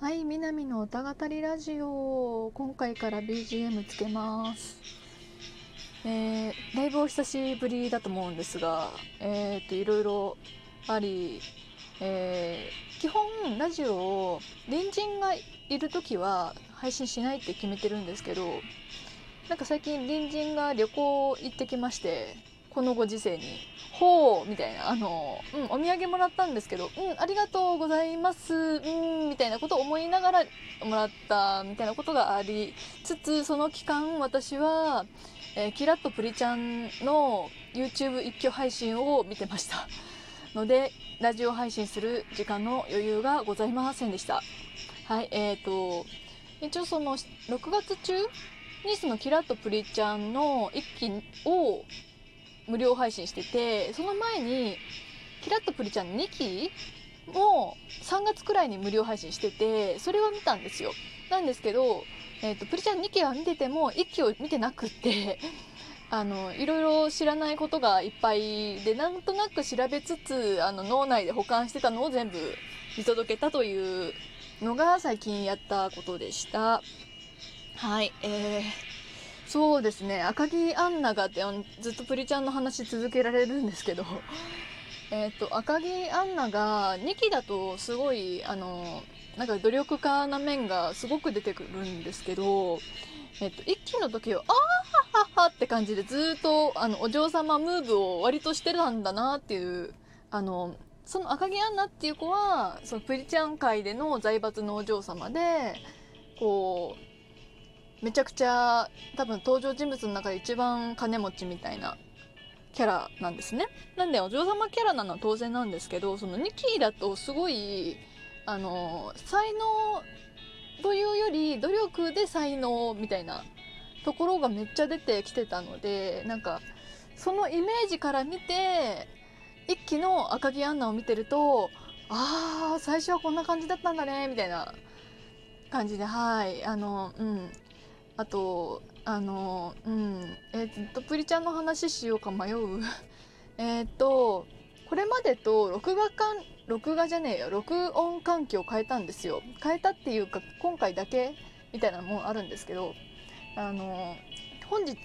はい、南の歌語りラジオ。今回から BGM つけます。えー、だいぶお久しぶりだと思うんですが、えー、と、いろいろあり、えー基本ラジオを隣人がいる時は配信しないって決めてるんですけど、なんか最近隣人が旅行行ってきまして、このご時世に。ほうみたいな、あの、うん、お土産もらったんですけど、うん、ありがとうございます、うん、みたいなことを思いながらもらったみたいなことがありつつ、その期間私は、えーキラッとプリちゃんの YouTube 一挙配信を見てました。ので、ラジオ配信する時間の余裕がございませんでした。はい、えーと、一応その6月中にそのキラッとプリちゃんの一期を無料配信しててその前にキラッとプリちゃん2期も3月くらいに無料配信しててそれは見たんですよ。なんですけど、えー、とプリちゃん2期は見てても1期を見てなくって あのいろいろ知らないことがいっぱいでなんとなく調べつつあの脳内で保管してたのを全部見届けたというのが最近やったことでした。はいえーそうですね。赤木アンナがってずっとプリちゃんの話続けられるんですけど。えっと赤木アンナが2期だとすごいあのなんか努力家な面がすごく出てくるんですけど、えっと、1期の時は「あーははは」って感じでずっとあのお嬢様ムーブを割としてたんだなっていうあのその赤木アンナっていう子はそのプリちゃん界での財閥のお嬢様でこうめちゃくちゃ多分登場人物の中で一番金持ちみたいなキャラなんですね。なんでお嬢様キャラなのは当然なんですけどその2期だとすごいあの才能というより努力で才能みたいなところがめっちゃ出てきてたのでなんかそのイメージから見て一期の赤木アンナを見てるとあー最初はこんな感じだったんだねみたいな感じではいあのうんあとあのうんえ、っとプリちゃんの話しようか迷う。えっとこれまでと録画か録画じゃねえよ。録音環境を変えたんですよ。変えたっていうか今回だけみたいなもんあるんですけどあの本日、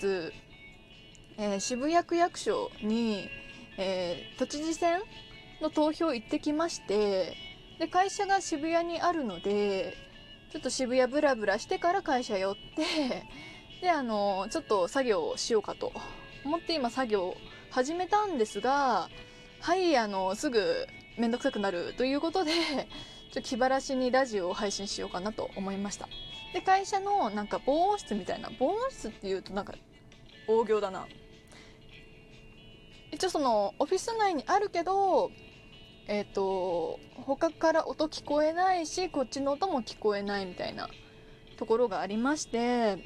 えー渋谷区役所に、えー都知事選の投票行ってきましてで会社が渋谷にあるのでちょっと渋谷ブラブラしてから会社寄って であのちょっと作業をしようかと思って今作業始めたんですがはいあのすぐ面倒くさくなるということで ちょ気晴らしにラジオを配信しようかなと思いました。で会社のなんか防音室みたいな防音室っていうとなんか大行だな。一応そのオフィス内にあるけどえっ、と他から音聞こえないしこっちの音も聞こえないみたいなところがありまして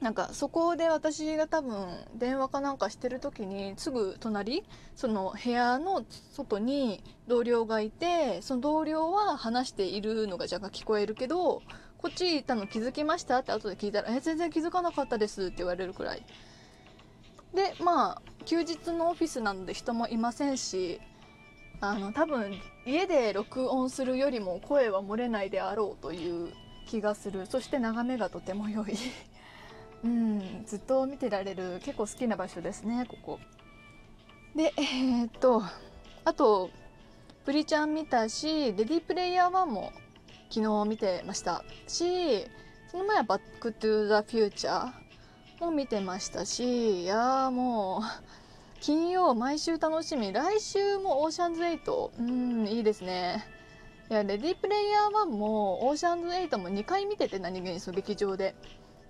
なんかそこで私が多分電話かなんかしてる時にすぐ隣その部屋の外に同僚がいてその同僚は話しているのが若干聞こえるけどこっちいたの気づきましたって後で聞いたら「え全然気づかなかったです」って言われるくらい。でまあ休日のオフィスなので人もいませんしあの多分家で録音するよりも声は漏れないであろうという気がする。そして眺めがとても良い。うんずっと見てられる結構好きな場所ですねここ。でえーっとあとプリちゃん見たしレディープレイヤー1も昨日見てました。しその前はバックトゥザフューチャーも見てましたしいやーもう金曜毎週楽しみ。来週もオーシャンズ8うんいいですね。いやレディープレイヤー1もオーシャンズ8も2回見てて何気にその劇場で。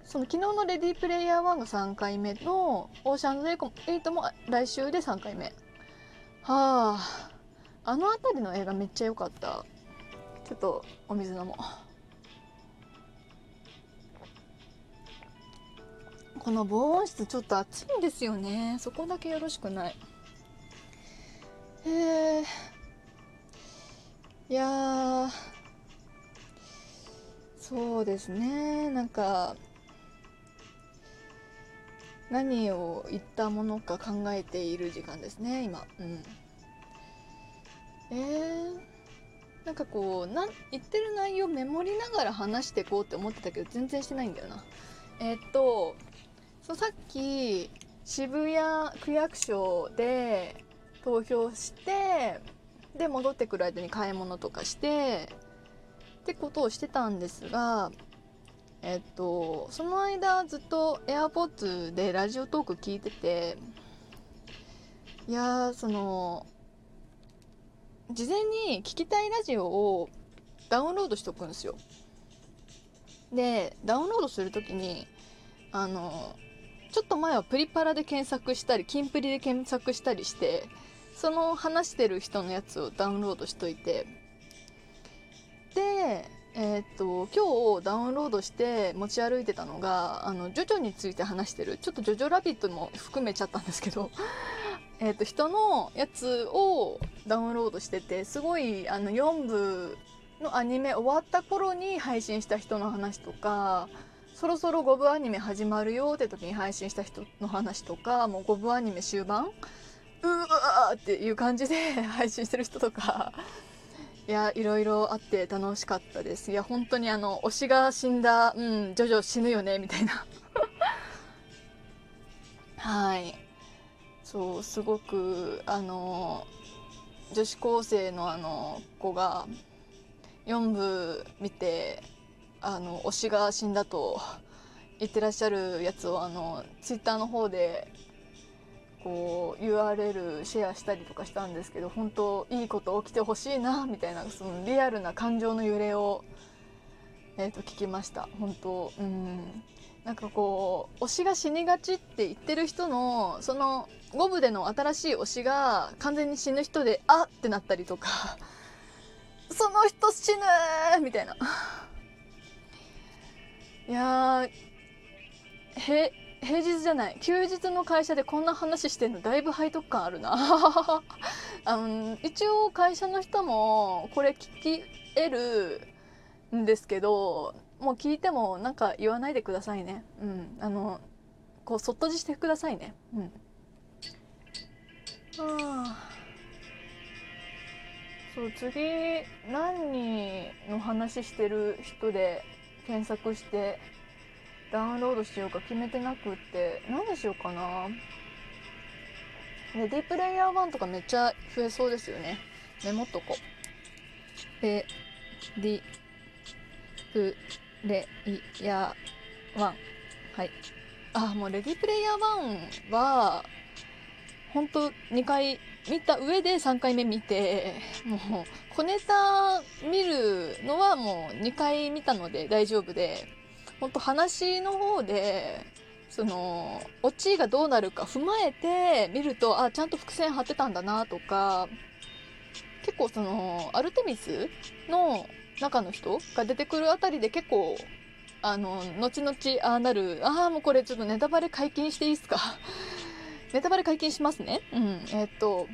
その昨日のレディープレイヤー1が3回目のオーシャンズ8も来週で3回目。はああの辺りの映画めっちゃ良かった。ちょっとお水飲もう。この防音室ちょっと暑いんですよね。そこだけよろしくない。え、いやそうですね。なんか何を言ったものか考えている時間ですね今。うん。えー、なんかこうなん言ってる内容メモりながら話していこうって思ってたけど全然してないんだよな。えー、っとそうさっき渋谷区役所で投票してで戻ってくる間に買い物とかしてってことをしてたんですがえっとその間ずっと AirPods でラジオトーク聞いてていやその事前に聞きたいラジオをダウンロードしておくんですよ。でダウンロードする時にあのちょっと前はプリパラで検索したりキンプリで検索したりしてその話してる人のやつをダウンロードしといて。でえー、っと今日ダウンロードして持ち歩いてたのがあのジョジョについて話してるちょっとジョジョラビットも含めちゃったんですけど えーと、人のやつをダウンロードしててすごいあの4部のアニメ終わった頃に配信した人の話とかそろそろ5部アニメ始まるよって時に配信した人の話とかもう5部アニメ終盤うわーっていう感じで 配信してる人とかいやいろいろあって楽しかったです。いや本当にあの推しが死んだうんジョジョ死ぬよねみたいな。はい。そうすごくあの女子高生のあの子が4部見てあの推しが死んだと言ってらっしゃるやつをあのツイッターの方でこう URL シェアしたりとかしたんですけど本当いいこと起きてほしいなみたいなそのリアルな感情の揺れを、えー、と聞きました。本当うん。なんかこう推しが死にがちって言ってる人のその5部での新しい推しが完全に死ぬ人であってなったりとか その人死ぬみたいな。いやへ平日じゃない。休日の会社でこんな話してんのだいぶ背徳感あるな。あの一応会社の人もこれ聞き得るんですけどもう聞いてもなんか言わないでくださいね。うん。あのこうそっとじしてくださいね。うん。あ。そう次何の話してる人で検索してダウンロードしようか決めてなくって何にしようかな。レディープレイヤー1とかめっちゃ増えそうですよね。メモっとこレディプレイヤー1はい。あもうレディープレイヤー1は本当2回見た上で3回目見てもう小ネタ見るのはもう2回見たので大丈夫で本当話の方でそのオチがどうなるか踏まえて見るとあちゃんと伏線張ってたんだなとか結構そのアルテミスの中の人が出てくるあたりで結構あの後々ああなるああもうこれちょっとネタバレ解禁していいっすかネタバレ解禁しますね。うん。えー、っと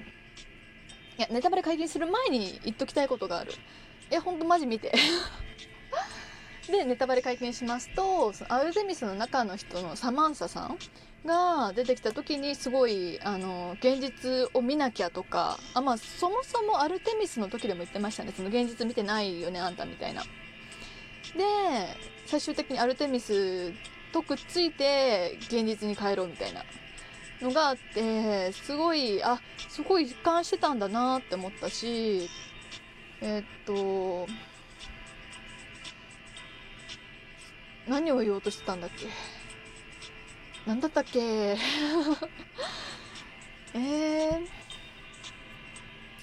いやネタバレ解禁する前に言っときたいことがある。いやほんとマジ見て。でネタバレ解禁しますとアルテミスの中の人のサマンサさんが出てきた時にすごいあの現実を見なきゃとかあまあそもそもアルテミスの時でも言ってましたね。その現実見てないよねあんたみたいな。で最終的にアルテミスとくっついて現実に帰ろうみたいなのがあってすごいあすごい一貫してたんだなって思ったしえー、っと何を言おうとしてたんだっけ？何だったっけ？えー、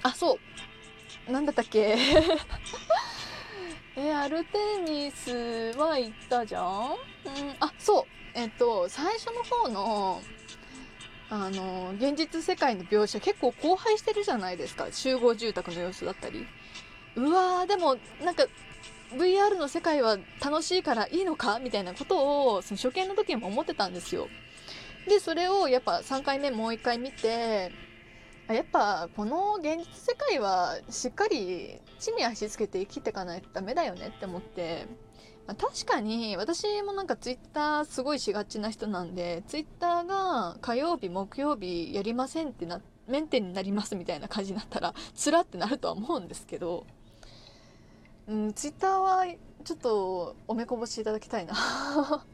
あそう。何だったっけ？え、アルテミスは行ったじゃん、うん、あそう。えっと最初の方のあの現実世界の描写結構荒廃してるじゃないですか。集合住宅の様子だったり。うわーでもなんか VR の世界は楽しいからいいのか？みたいなことをその初見の時も思ってたんですよ。でそれをやっぱ3回目もう1回見てやっぱこの現実世界はしっかり地に足つけて生きていかないとダメだよねって思って。まあ、確かに私もなんかツイッターすごいしがちな人なんでツイッターが火曜日木曜日やりませんってなメンテになりますみたいな感じになったらつらってなるとは思うんですけどうんツイッターはちょっとおめこぼしいただきたいな。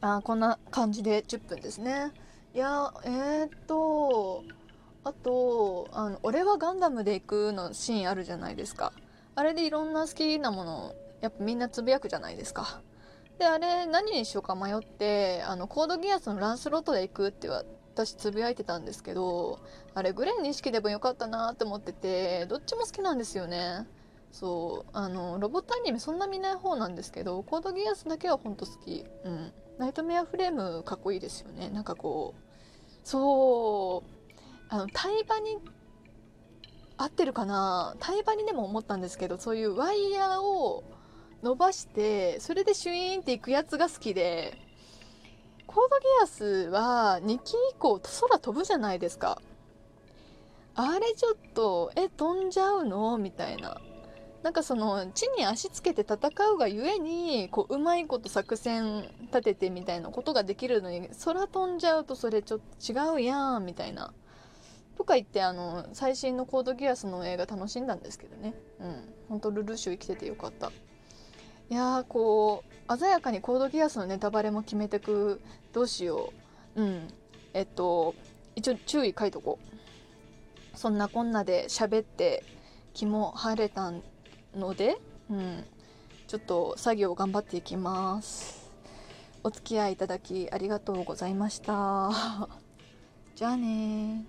あこんな感じで10分ですね。いやえー、っとあとあの「俺はガンダムで行く」のシーンあるじゃないですか。あれでいろんな好きなものやっぱみんなつぶやくじゃないですか。であれ何にしようか迷ってあのコードギアスのランスロットで行くって私つぶやいてたんですけどあれグレーに式でもよかったなって思っててどっちも好きなんですよね。そうあのロボットアニメそんな見ない方なんですけどコードギアスだけはほんと好き。うん。ナイトメアフレームかっこいいですよね。なんかこうそうあのタイバに合ってるかな？タイバにでも思ったんですけどそういうワイヤーを伸ばしてそれでシュイーンっていくやつが好きでコードギアスは2期以降空飛ぶじゃないですか。あれちょっとえ飛んじゃうの？みたいな。なんかその地に足つけて戦うがゆえにこううまいこと作戦立ててみたいなことができるのに空飛んじゃうとそれちょっと違うやんみたいな。とか言ってあの最新のコードギアスの映画楽しんだんですけどね。うん。ほんとルルーシュ生きててよかった。いやーこう鮮やかにコードギアスのネタバレも決めてくどうしよう。うん。えっと一応注意書いとこう。そんなこんなで喋って気も晴れたので、うん、ちょっと作業頑張っていきます。お付き合いいただきありがとうございました。じゃあね